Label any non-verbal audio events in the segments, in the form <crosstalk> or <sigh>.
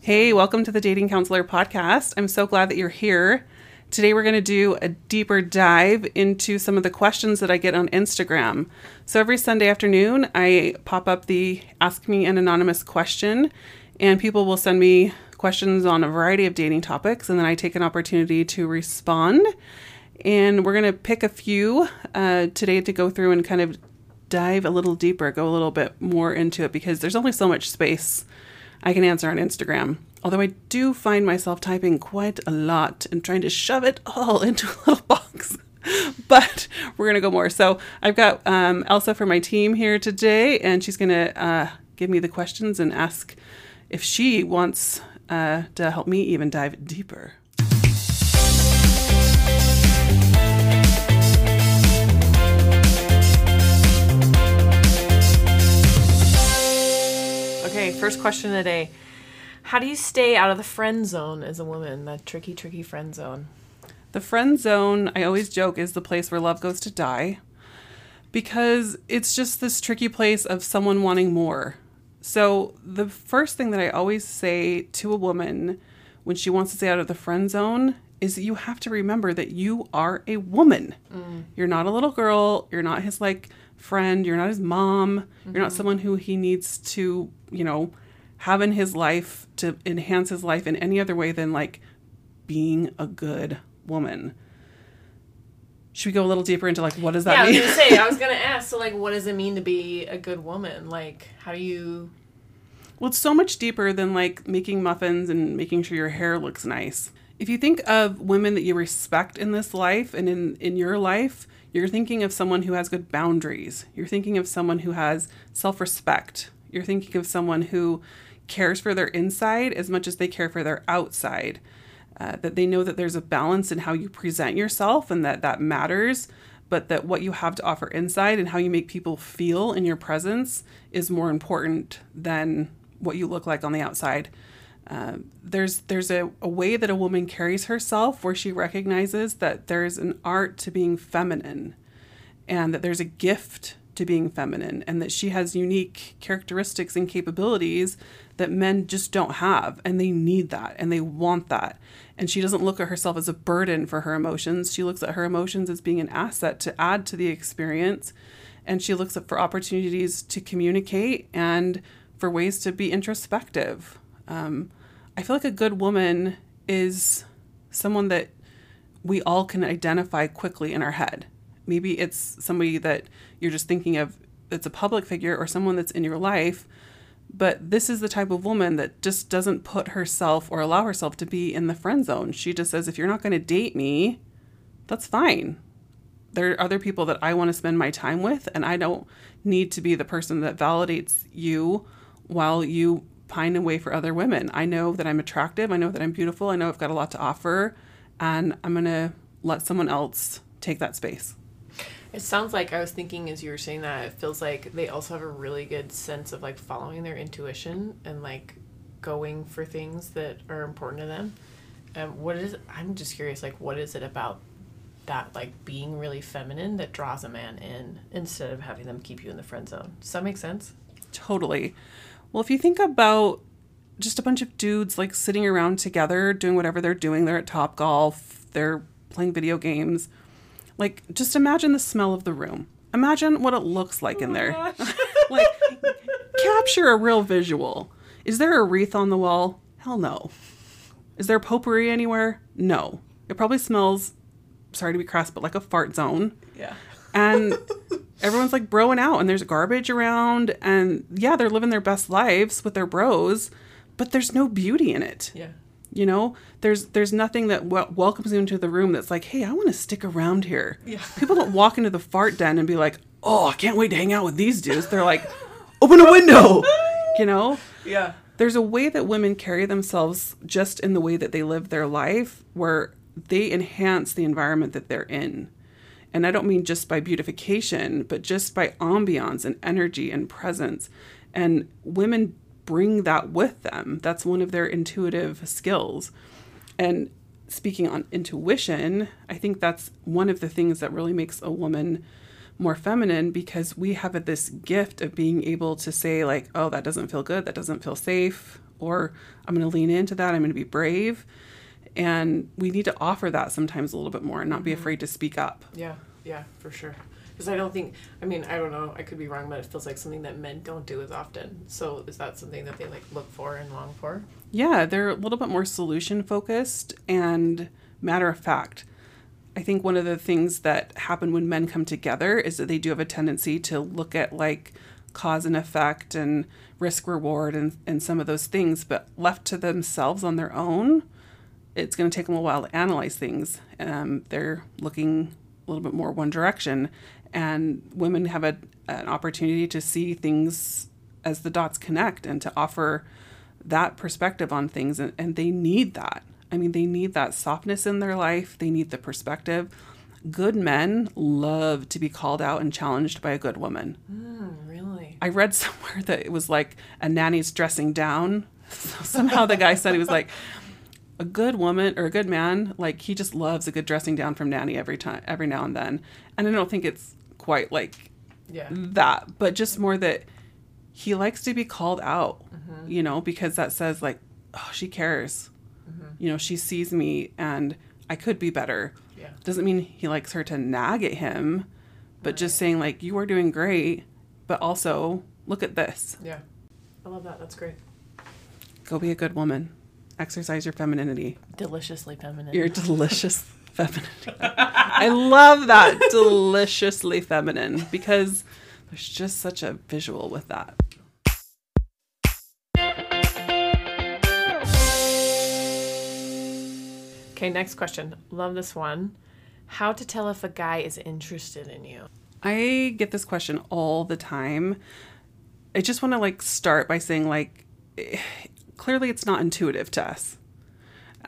Hey, welcome to the Dating Counselor podcast. I'm so glad that you're here. Today, we're going to do a deeper dive into some of the questions that I get on Instagram. So, every Sunday afternoon, I pop up the Ask Me an Anonymous question, and people will send me questions on a variety of dating topics, and then I take an opportunity to respond. And we're going to pick a few uh, today to go through and kind of dive a little deeper, go a little bit more into it because there's only so much space I can answer on Instagram. Although I do find myself typing quite a lot and trying to shove it all <laughs> into a little box. <laughs> but we're going to go more. So I've got um, Elsa from my team here today, and she's going to uh, give me the questions and ask if she wants uh, to help me even dive deeper. First question of the day. How do you stay out of the friend zone as a woman? That tricky, tricky friend zone. The friend zone, I always joke, is the place where love goes to die because it's just this tricky place of someone wanting more. So, the first thing that I always say to a woman when she wants to stay out of the friend zone is that you have to remember that you are a woman. Mm. You're not a little girl. You're not his like friend. You're not his mom. You're not mm-hmm. someone who he needs to, you know, have in his life to enhance his life in any other way than like being a good woman. Should we go a little deeper into like what does that yeah, I was gonna say. I was <laughs> gonna ask. So, like, what does it mean to be a good woman? Like, how do you? Well, it's so much deeper than like making muffins and making sure your hair looks nice. If you think of women that you respect in this life and in, in your life, you're thinking of someone who has good boundaries. You're thinking of someone who has self respect. You're thinking of someone who cares for their inside as much as they care for their outside. Uh, that they know that there's a balance in how you present yourself and that that matters, but that what you have to offer inside and how you make people feel in your presence is more important than what you look like on the outside. Uh, there's there's a, a way that a woman carries herself where she recognizes that there's an art to being feminine and that there's a gift to being feminine and that she has unique characteristics and capabilities that men just don't have. And they need that and they want that. And she doesn't look at herself as a burden for her emotions. She looks at her emotions as being an asset to add to the experience. And she looks for opportunities to communicate and for ways to be introspective. Um, i feel like a good woman is someone that we all can identify quickly in our head. Maybe it's somebody that you're just thinking of that's a public figure or someone that's in your life, but this is the type of woman that just doesn't put herself or allow herself to be in the friend zone. She just says, if you're not going to date me, that's fine. There are other people that I want to spend my time with, and I don't need to be the person that validates you while you pine away for other women. I know that I'm attractive. I know that I'm beautiful. I know I've got a lot to offer, and I'm going to let someone else take that space. It sounds like I was thinking as you were saying that. It feels like they also have a really good sense of like following their intuition and like going for things that are important to them. Um, what is? I'm just curious. Like, what is it about that like being really feminine that draws a man in instead of having them keep you in the friend zone? Does that make sense? Totally. Well, if you think about just a bunch of dudes like sitting around together doing whatever they're doing, they're at Top Golf, they're playing video games. Like, just imagine the smell of the room. Imagine what it looks like in oh there. <laughs> like, capture a real visual. Is there a wreath on the wall? Hell no. Is there potpourri anywhere? No. It probably smells, sorry to be crass, but like a fart zone Yeah. and <laughs> everyone's like broing out and there's garbage around and yeah they're living their best lives with their bros but there's no beauty in it Yeah. You know there's there's nothing that wel- welcomes you into the room that's like hey i want to stick around here Yeah. people don't walk into the fart den and be like oh i can't wait to hang out with these dudes they're like <laughs> open a window you know Yeah. there's a way that women carry themselves just in the way that they live their life where they enhance the environment that they're in. And I don't mean just by beautification, but just by ambiance and energy and presence. And women bring that with them. That's one of their intuitive skills. And speaking on intuition, I think that's one of the things that really makes a woman more feminine because we have this gift of being able to say like oh that doesn't feel good that doesn't feel safe or I'm going to lean into that. I'm going to be brave. And we need to offer that sometimes a little bit more and not be mm-hmm. afraid to speak up. Yeah, yeah, for sure. Because I don't think, I mean, I don't know, I could be wrong, but it feels like something that men don't do as often. So is that something that they like look for and long for? Yeah, they're a little bit more solution focused and matter of fact. I think one of the things that happen when men come together is that they do have a tendency to look at like cause and effect and risk reward and, and some of those things, but left to themselves on their own, it's going to take them a while to analyze things. Um, they're looking a little bit more one direction, and women have a, an opportunity to see things as the dots connect and to offer that perspective on things, and, and they need that. I mean, they need that softness in their life, they need the perspective. Good men love to be called out and challenged by a good woman. Mm, really? I read somewhere <laughs> that it was like a nanny's dressing down. So <laughs> somehow the guy said he was like a good woman or a good man, like he just loves a good dressing down from nanny every time, every now and then. And I don't think it's quite like Yeah. that, but just more that he likes to be called out, mm-hmm. you know, because that says like, oh, she cares. Mm-hmm. You know, she sees me and I could be better. Yeah. Doesn't mean he likes her to nag at him, but just saying like, you are doing great, but also look at this. Yeah. I love that. That's great. Go be a good woman. Exercise your femininity. Deliciously feminine. Your delicious femininity. I love that <laughs> deliciously feminine because there's just such a visual with that. okay, next question. Love this one. How to tell if a guy is interested in you? I get this question all the time. I just want to like start by saying like clearly it's not intuitive to us.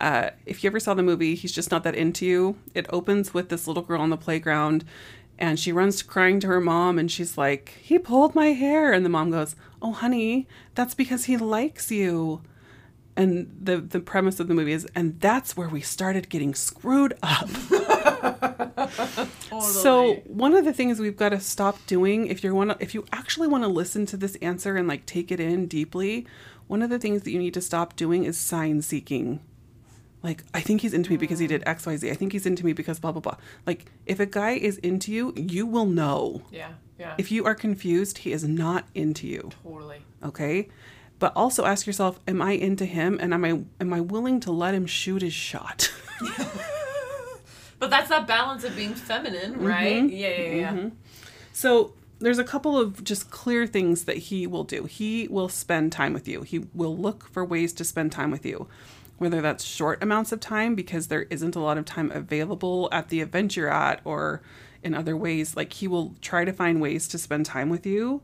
Uh, if you ever saw the movie He's Just Not That Into You, it opens with this little girl on the playground and she runs crying to her mom and she's like, He pulled my hair. And the mom goes, Oh, honey, that's because he likes you. And the, the premise of the movie is, and that's where we started getting screwed up. <laughs> <laughs> So one of the things we've got to stop doing if you want if you actually want to listen to this answer and like take it in deeply, one of the things that you need to stop doing is sign seeking. Like I think he's into me because he did XYZ. I think he's into me because blah blah blah. Like if a guy is into you, you will know. Yeah. Yeah. If you are confused, he is not into you. totally. Okay? But also ask yourself, am I into him and am I am I willing to let him shoot his shot? <laughs> But that's that balance of being feminine, mm-hmm. right? Yeah, yeah, yeah. Mm-hmm. So there's a couple of just clear things that he will do. He will spend time with you. He will look for ways to spend time with you. Whether that's short amounts of time because there isn't a lot of time available at the event you're at or in other ways, like he will try to find ways to spend time with you.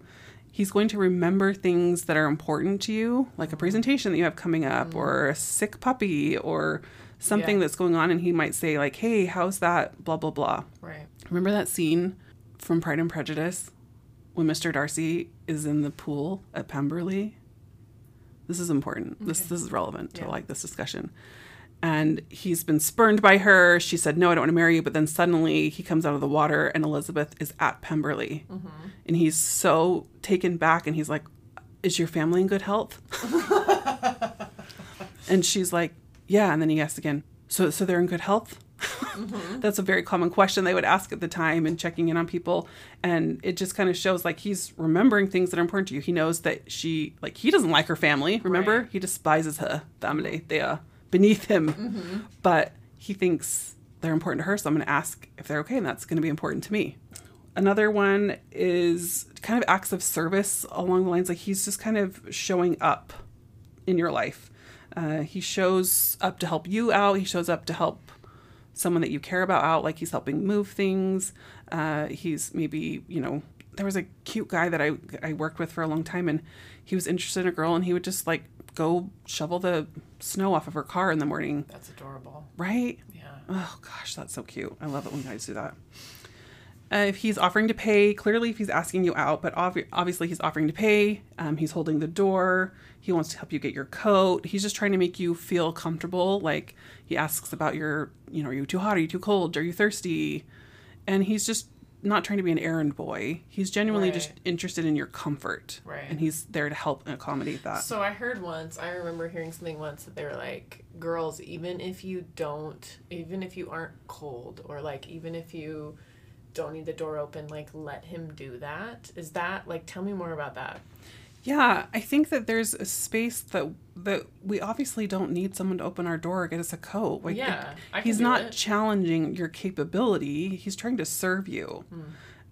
He's going to remember things that are important to you, like a mm-hmm. presentation that you have coming up mm-hmm. or a sick puppy or something Yeah. that's going on and he might say like, "Hey, how's that?" blah blah blah. Right. Remember that scene from Pride and Prejudice when Mr. Darcy is in the pool at Pemberley? This is important. This this is relevant to like this discussion. And he's been spurned by her. She said, "No, I don't want to marry you." But then suddenly he comes out of the water, and Elizabeth is at Pemberley, mm-hmm. and he's so taken back, and he's like, "Is your family in good health?" <laughs> and she's like, "Yeah." And then he asks again, "So, so they're in good health?" Mm-hmm. <laughs> That's a very common question they would ask at the time and checking in on people. And it just kind of shows like he's remembering things that are important to you. He knows that she, like, he doesn't like her family. Remember? Right. He despises her family. Mm-hmm. They are beneath him. But he thinks they're important to her. So I'm going to ask if they're okay. And that's going to be important to me. Another one is kind of acts of service along the lines like he's just kind of showing up in your life. Uh, he shows up to help you out. He shows up to help someone that you care about out, like he's helping move things. Uh, he's maybe, you know, there was a cute guy that I, I worked with for a long time and he was interested in a girl and he would just like go shovel the snow off of her car in the morning. That's adorable. Right? Yeah. Oh gosh, that's so cute. I love it when guys do that. Uh, if he's offering to pay, clearly if he's asking you out, but obvi- obviously he's offering to pay, um, he's holding the door, he wants to help you get your coat, he's just trying to make you feel comfortable. Like he asks about your, you know, are you too hot, are you too cold, are you thirsty? And he's just not trying to be an errand boy. He's genuinely just interested in your comfort. Right. And he's there to help and accommodate that. So I heard once, I remember hearing something once that they were like, girls, even if you don't, even if you aren't cold, or like, even if you don't need the door open, like, let him do that. Is that, like, tell me more about that. Yeah, I think that there's a space that that we obviously don't need someone to open our door or get us a coat. Like, Yeah, it- he's not it. challenging your capability. He's trying to serve you. Hmm.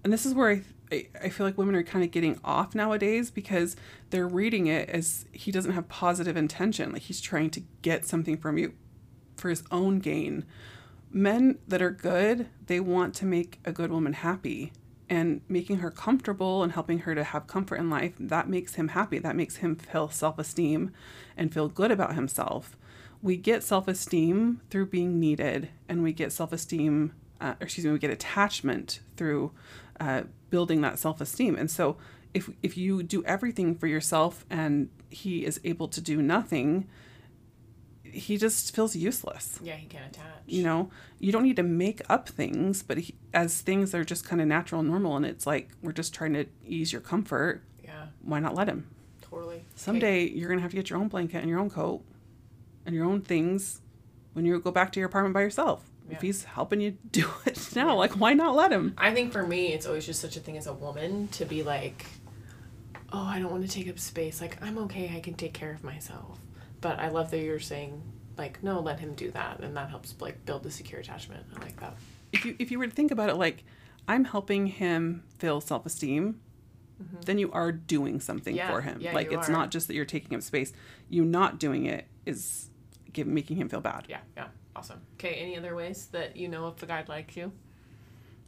And this is where I, I I feel like women are kind of getting off nowadays because they're reading it as he doesn't have positive intention. Like he's trying to get something from you for his own gain. Men that are good, they want to make a good woman happy. And making her comfortable and helping her to have comfort in life, that makes him happy. That makes him feel self esteem and feel good about himself. We get self esteem through being needed, and we get self esteem, uh, or excuse me, we get attachment through uh, building that self esteem. And so, if, if you do everything for yourself and he is able to do nothing, he just feels useless Yeah, he can't attach. you know you don't need to make up things but he, as things are just kind of natural and normal and it's like we're just trying to ease your comfort Yeah, why not let him totally. Okay. someday you're gonna have to get your own blanket and your own coat and your own things when you go back to your apartment by yourself Yeah. if he's helping you <laughs> do it now like why not let him I think for me, it's always just such a thing as a woman to be like, oh, I don't want to take up space. Like, I'm okay. I can take care of myself. But I love that you're saying, like, no, let him do that. And that helps, like, build the secure attachment. I like that. if you if you were to think about it like i'm helping him feel self-esteem then you are doing something Mm-hmm. Yeah, for him yeah, like it's are. not just that you're taking up space you not doing it is give, making him feel bad Yeah, yeah. Awesome. Okay, any other ways that you know if the guy likes you?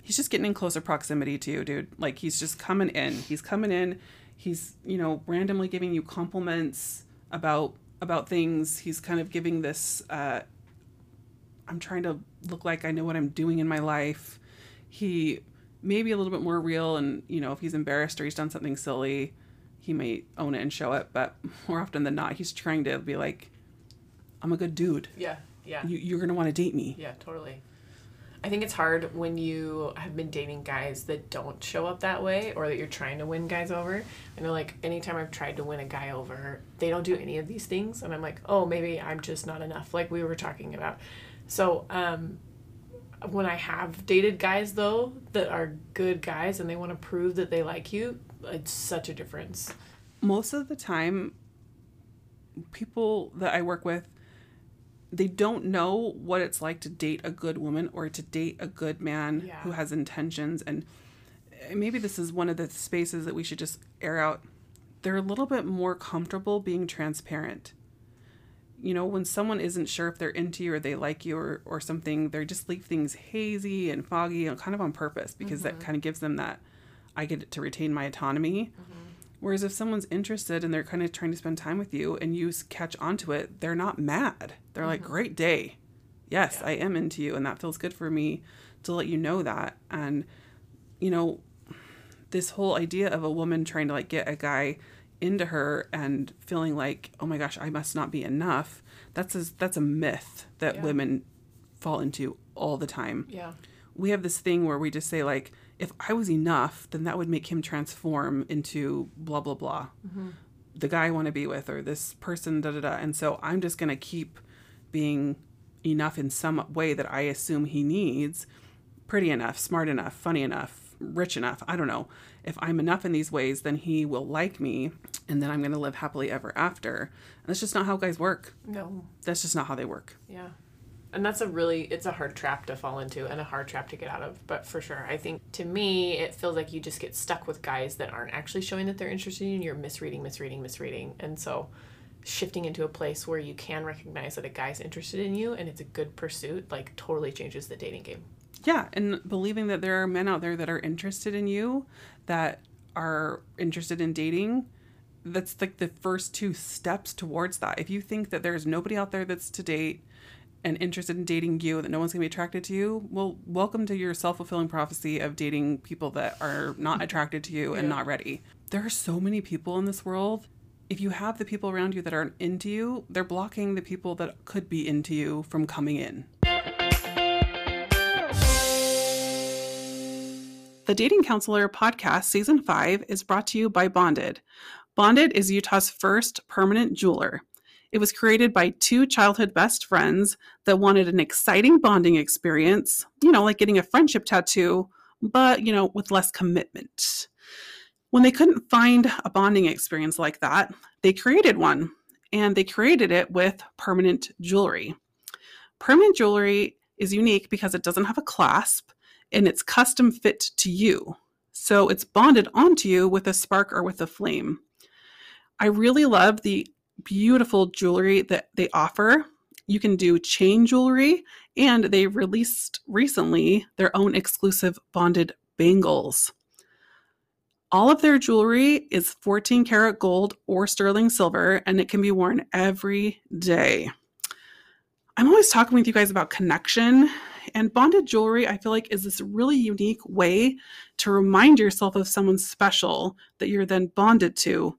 he's just getting in closer proximity to you, dude. Like he's just coming in. He's coming in. He's, you know, randomly giving you compliments about about things. He's kind of giving this uh I'm trying to look like I know what I'm doing in my life. He may be a little bit more real and, you know, if he's embarrassed or he's done something silly, he may own it and show it, but <laughs> more often than not, he's trying to be like I'm a good dude. Yeah, yeah. You, you're going to want to date me. Yeah, totally. I think it's hard when you have been dating guys that don't show up that way or that you're trying to win guys over. I know, like, anytime I've tried to win a guy over, they don't do any of these things. And I'm like, oh, maybe I'm just not enough, like we were talking about. So, um, when I have dated guys, though, that are good guys and they want to prove that they like you, it's such a difference. most of the time people that i work with they don't know what it's like to date a good woman or to date a good man Yeah. who has intentions. And eh, maybe this is one of the spaces that we should just air out. They're a little bit more comfortable being transparent. You know when someone isn't sure if they're into you or they like you or, or something they just leave things hazy and foggy and kind of on purpose because that mm-hmm. kind of gives them that i get to retain my autonomy mm-hmm. Whereas if someone's interested and they're kind of trying to spend time with you and you catch onto it, they're not mad. They're like, mm-hmm. great day. Yes, I am into you. And that feels good for me to let you know that. And, you know, this whole idea of a woman trying to like get a guy into her and feeling like, oh my gosh, I must not be enough. That's a, that's a myth that Yeah. women fall into all the time Yeah. we have this thing where we just say like if i was enough then that would make him transform into blah blah blah. Mm-hmm. The guy i want to be with or this person da da da. And so i'm just going to keep being enough in some way that i assume he needs. Pretty enough smart enough funny enough rich enough i don't know. If i'm enough in these ways then he will like me and then i'm going to live happily ever after. And that's just not how guys work. No. that's just not how they work. Yeah. And that's a really it's a hard trap to fall into and a hard trap to get out of. But for sure, I think to me it feels like you just get stuck with guys that aren't actually showing that they're interested in you. You're misreading, misreading, misreading. And so shifting into a place where you can recognize that a guy's interested in you and it's a good pursuit, like totally changes the dating game. Yeah, and believing that there are men out there that are interested in you, that are interested in dating, that's like the first two steps towards that. If you think that there's nobody out there that's to date and interested in dating you, that no one's gonna be attracted to you, well, welcome to your self fulfilling prophecy of dating people that are not attracted to you and not ready. There are so many people in this world. If you have the people around you that aren't into you, they're blocking the people that could be into you from coming in. The Dating Counselor podcast, season five, is brought to you by Bonded. Bonded is Utah's first permanent jeweler. It was created by two childhood best friends that wanted an exciting bonding experience, you know, like getting a friendship tattoo, but, you know, with less commitment. When they couldn't find a bonding experience like that, they created one, and they created it with permanent jewelry. Permanent jewelry is unique because it doesn't have a clasp and it's custom fit to you. So it's bonded onto you with a spark or with a flame. I really love the beautiful jewelry that they offer. You can do chain jewelry, and they released recently their own exclusive bonded bangles. All of their jewelry is 14 karat gold or sterling silver, and it can be worn every day. I'm always talking with you guys about connection, and bonded jewelry, I feel like, is this really unique way to remind yourself of someone special that you're then bonded to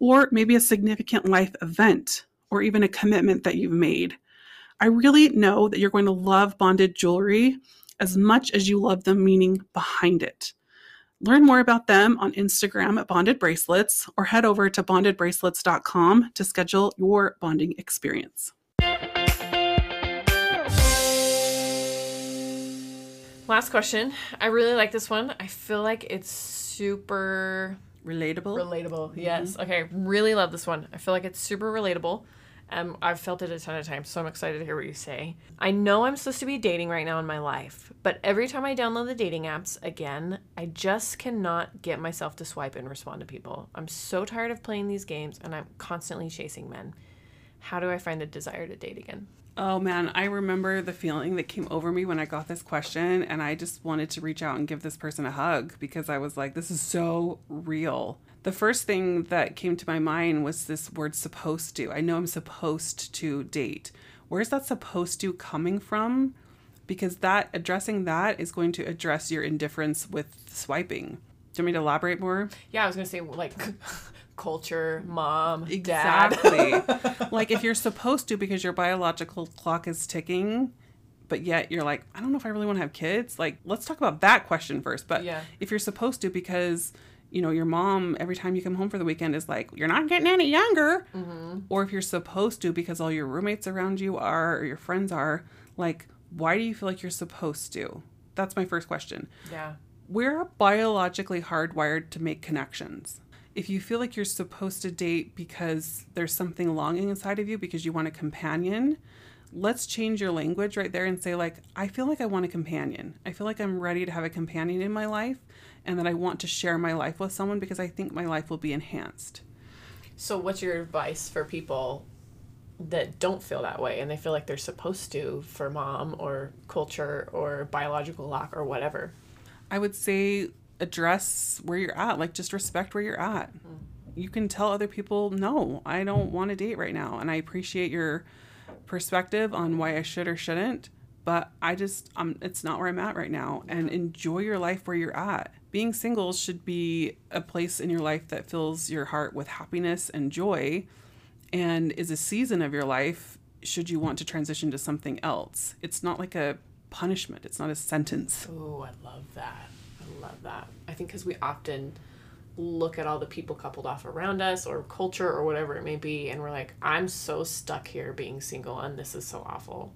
or maybe a significant life event, or even a commitment that you've made. I really know that you're going to love bonded jewelry as much as you love the meaning behind it. Learn more about them on Instagram at Bonded Bracelets or head over to bondedbracelets.com to schedule your bonding experience. Last question. I really like this one. I feel like it's super Relatable? Relatable, yes. Okay, really love this one. I feel like it's super relatable. Um, I've felt it a ton of times, so I'm excited to hear what you say. I know I'm supposed to be dating right now in my life, but every time I download the dating apps again, I just cannot get myself to swipe and respond to people. I'm so tired of playing these games and I'm constantly chasing men. How do I find the desire to date again? Oh man, I remember the feeling that came over me when I got this question, and I just wanted to reach out and give this person a hug because I was like, this is so real. The first thing that came to my mind was this word supposed to. I know I'm supposed to date. Where's that supposed to coming from? Because that addressing that is going to address your indifference with swiping. Do you want me to elaborate more? Yeah, I was gonna say like <laughs> culture, mom, dad. Exactly. <laughs> like if you're supposed to because your biological clock is ticking, but yet you're like, I don't know if I really want to have kids. Like, let's talk about that question first. But Yeah. if you're supposed to because you know your mom every time you come home for the weekend is like you're not getting any younger mm-hmm. or if you're supposed to because all your roommates around you are or your friends are like why do you feel like you're supposed to that's my first question yeah. we're biologically hardwired to make connections. If you feel like you're supposed to date because there's something longing inside of you because you want a companion, let's change your language right there and say like I feel like I want a companion. I feel like I'm ready to have a companion in my life and that I want to share my life with someone because I think my life will be enhanced. So, what's your advice for people that don't feel that way and they feel like they're supposed to for mom or culture or biological lock or whatever? I would say address where you're at, like just respect where you're at. You can tell other people, no, I don't want to date right now. And I appreciate your perspective on why I should or shouldn't, but I just, um, it's not where I'm at right now. And enjoy your life where you're at. Being single should be a place in your life that fills your heart with happiness and joy and is a season of your life should you want to transition to something else. It's not like a punishment, it's not a sentence. Oh, I love that. Love that. I think because we often look at all the people coupled off around us or culture or whatever it may be, and we're like, I'm so stuck here being single and this is so awful.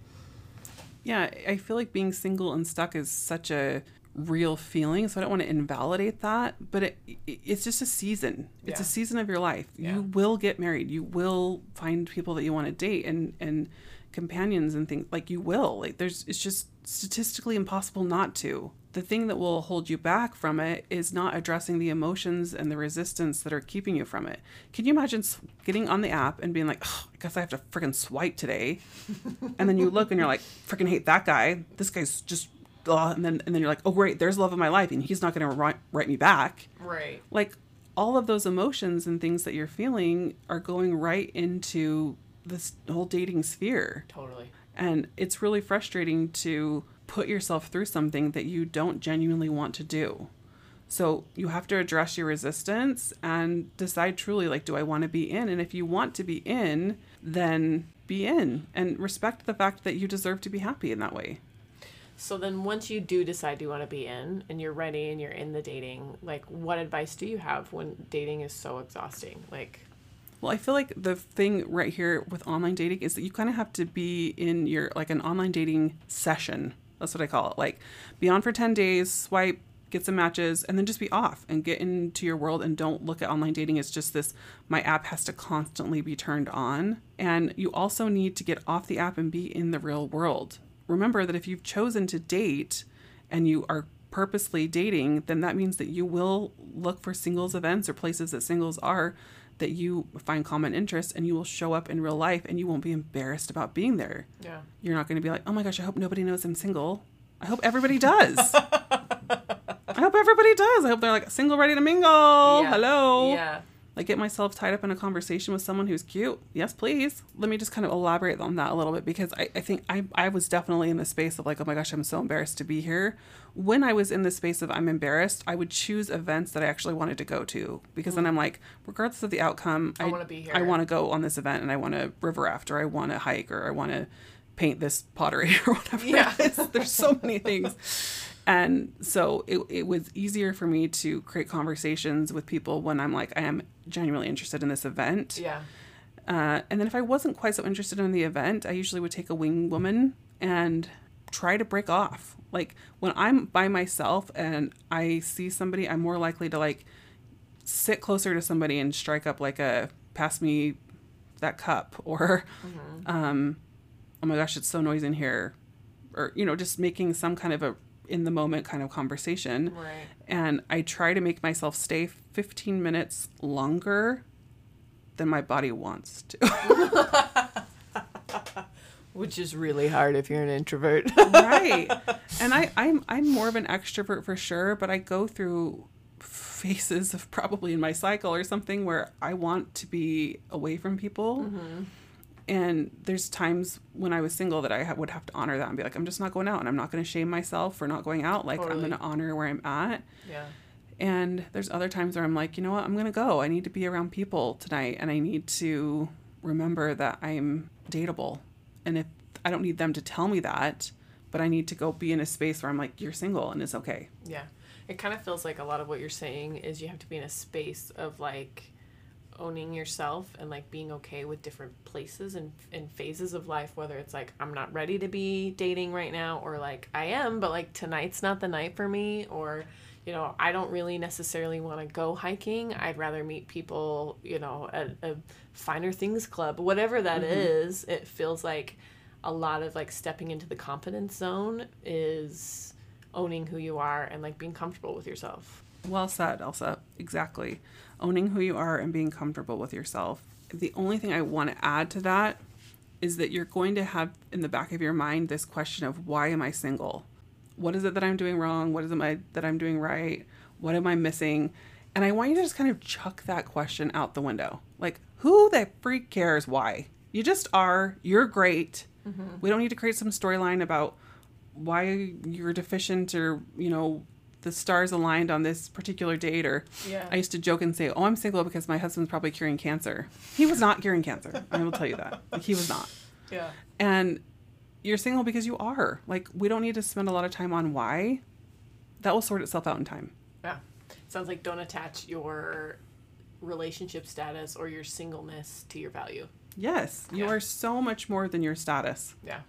Yeah, I feel like being single and stuck is such a real feeling, so I don't want to invalidate that, but it, it it's just a season. It's a season of your life. Yeah. You will get married. You will find people that you want to date and and companions and things like you will. Like there's it's just statistically impossible not to. The thing that will hold you back from it is not addressing the emotions and the resistance that are keeping you from it. Can you imagine getting on the app and being like, oh, I guess I have to freaking swipe today? <laughs> and then you look and you're like, freaking hate that guy. This guy's just, uh, and then and then you're like, oh great, there's love of my life, and he's not going to write, write me back. Right. Like all of those emotions and things that you're feeling are going right into this whole dating sphere, Totally. and it's really frustrating to put yourself through something that you don't genuinely want to do. So you have to address your resistance and decide truly like do I want to be in and if you want to be in then be in and respect the fact that you deserve to be happy in that way. So then once you do decide you want to be in and you're ready and you're in the dating, like what advice do you have when dating is so exhausting? Like Well, I feel like the thing right here with online dating is that you kind of have to be in your like an online dating session. That's what I call it. Like be on for 10 days, swipe, get some matches, and then just be off and get into your world and don't look at online dating as just this my app has to constantly be turned on. And you also need to get off the app and be in the real world. Remember that if you've chosen to date and you are purposely dating, then that means that you will look for singles events or places that singles are that you find common interest and you will show up in real life and you won't be embarrassed about being there. yeah. You're not going to be like, oh my gosh, I hope nobody knows I'm single. I hope everybody does. <laughs> I hope everybody does. I hope they're like single, ready to mingle. Yeah. Hello. Yeah. Like get myself tied up in a conversation with someone who's cute. Yes, please. Let me just kind of elaborate on that a little bit because I, I think I, I was definitely in the space of like, oh my gosh, I'm so embarrassed to be here. When I was in the space of I'm embarrassed, I would choose events that I actually wanted to go to because then mm. I'm like, regardless of the outcome, I wanna be here. I want to go on this event and I want to river raft or I want to hike or I want to paint this pottery <laughs> or whatever. Yeah. There's so many things. <laughs> And so it, it was easier for me to create conversations with people when I'm like, I am genuinely interested in this event. Yeah. Uh, and then if I wasn't quite so interested in the event, I usually would take a wing woman and try to break off. Like when I'm by myself and I see somebody, I'm more likely to like sit closer to somebody and strike up like a pass me that cup <laughs> or um oh my gosh it's so noisy in here or you know just making some kind of a in the moment kind of conversation Right. and I try to make myself stay 15 minutes longer than my body wants to. <laughs> Which is really hard if you're an introvert. right. <laughs> And I I'm I'm more of an extrovert for sure, but I go through phases of probably in my cycle or something where I want to be away from people. Mm-hmm. And there's times when I was single that I ha- would have to honor that and be like, I'm just not going out, and I'm not going to shame myself for not going out. Like I'm going to honor where I'm at. yeah. And there's other times where I'm like, you know what, I'm gonna go. I need to be around people tonight, and I need to remember that I'm dateable. And if I don't need them to tell me that, but I need to go be in a space where I'm like, you're single and it's okay. Yeah. It kind of feels like a lot of what you're saying is you have to be in a space of like owning yourself and like being okay with different places and, and phases of life, whether it's like I'm not ready to be dating right now or like I am, but like tonight's not the night for me or you know, I don't really necessarily want to go hiking. I'd rather meet people, you know, at a finer things club, whatever that mm-hmm. is. It feels like a lot of like stepping into the confidence zone is owning who you are and like being comfortable with yourself. Well said, Elsa. Exactly. Owning who you are and being comfortable with yourself. The only thing I want to add to that is that you're going to have in the back of your mind this question of why am I single? What is it that I'm doing wrong? What is it my, that I'm doing right? What am I missing? And I want you to just kind of chuck that question out the window. Like, who the freak cares why? You just are. You're great. Mm-hmm. We don't need to create some storyline about why you're deficient or, you know, the stars aligned on this particular date or Yeah. I used to joke and say, "Oh, I'm single because my husband's probably curing cancer." He was not curing cancer. I will tell you that. Like he was not. Yeah. And you're single because you are. Like we don't need to spend a lot of time on why. That will sort itself out in time. Yeah. Sounds like don't attach your relationship status or your singleness to your value. Yes, you Yeah. are so much more than your status. Yeah.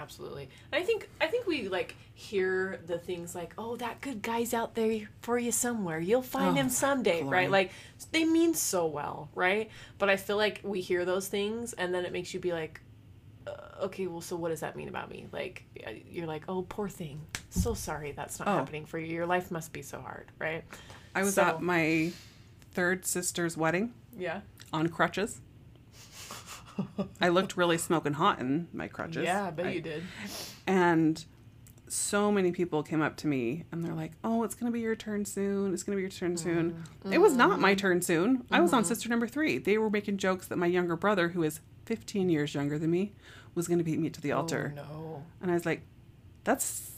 Absolutely. And I think I think we like hear the things like, "Oh, that good guy's out there for you somewhere. You'll find Oh, him someday," Chloe. right? Like they mean so well, right? But I feel like we hear those things and then it makes you be like, uh, "Okay, well, so what does that mean about me?" Like uh, you're like, "Oh, poor thing. So sorry that's not Oh. happening for you. Your life must be so hard, right?" I was So- at my third sister's wedding Yeah. on crutches. <laughs> I looked really smoking hot in my crutches. Yeah, I bet I- you did. And so many people came up to me and they're like, "Oh, it's gonna be your turn soon. It's gonna be your turn soon." Mm. It was not mm. my turn soon. I was on mm-hmm. sister number three. They were making jokes that my younger brother, who is 15 years younger than me, was gonna beat me to the altar. Oh, no. And I was like, "That's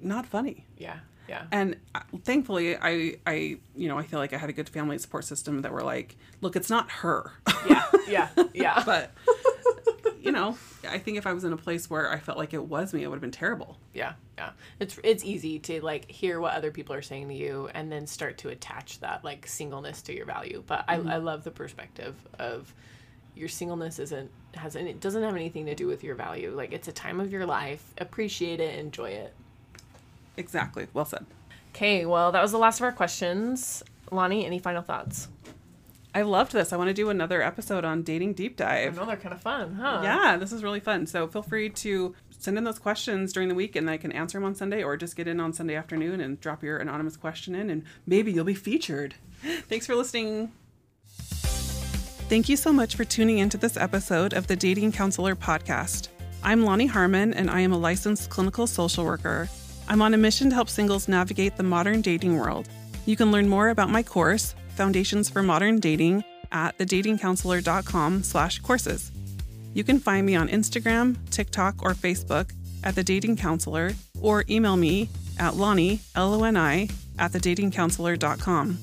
not funny." Yeah. Yeah. And uh, thankfully, I, I, you know, I feel like I had a good family support system that were like, "Look, it's not her." Yeah. Yeah. Yeah. <laughs> but you know, I think if I was in a place where I felt like it was me, it would have been terrible. Yeah, yeah. It's it's easy to like hear what other people are saying to you and then start to attach that like singleness to your value. But I, I love the perspective of your singleness isn't has and it doesn't have anything to do with your value. Like it's a time of your life. Appreciate it, enjoy it. Exactly. Well said. Okay, well that was the last of our questions. Loni, any final thoughts? I loved this. I want to do another episode on dating deep I dive. know they're kind of fun, huh? Yeah, this is really fun. So feel free to send in those questions during the week and I can answer them on Sunday or just get in on Sunday afternoon and drop your anonymous question in and maybe you'll be featured. <laughs> Thanks for listening. Thank you so much for tuning into this episode of the Dating Counselor podcast. I'm Loni Harmon and I am a licensed clinical social worker. I'm on a mission to help singles navigate the modern dating world. You can learn more about my course, Foundations for Modern Dating, at thedatingcounselor.com slash courses. You can find me on Instagram, TikTok, or Facebook at The Dating Counselor or email me at Loni, L-O-N-I, at thedatingcounselor.com.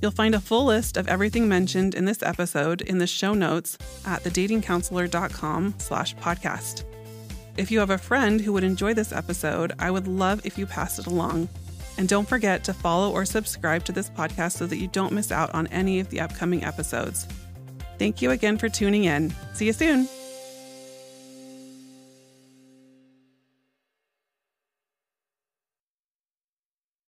You'll find a full list of everything mentioned in this episode in the show notes at thedatingcounselor.com slash podcast. If you have a friend who would enjoy this episode, I would love if you passed it along. And don't forget to follow or subscribe to this podcast so that you don't miss out on any of the upcoming episodes. Thank you again for tuning in. See you soon.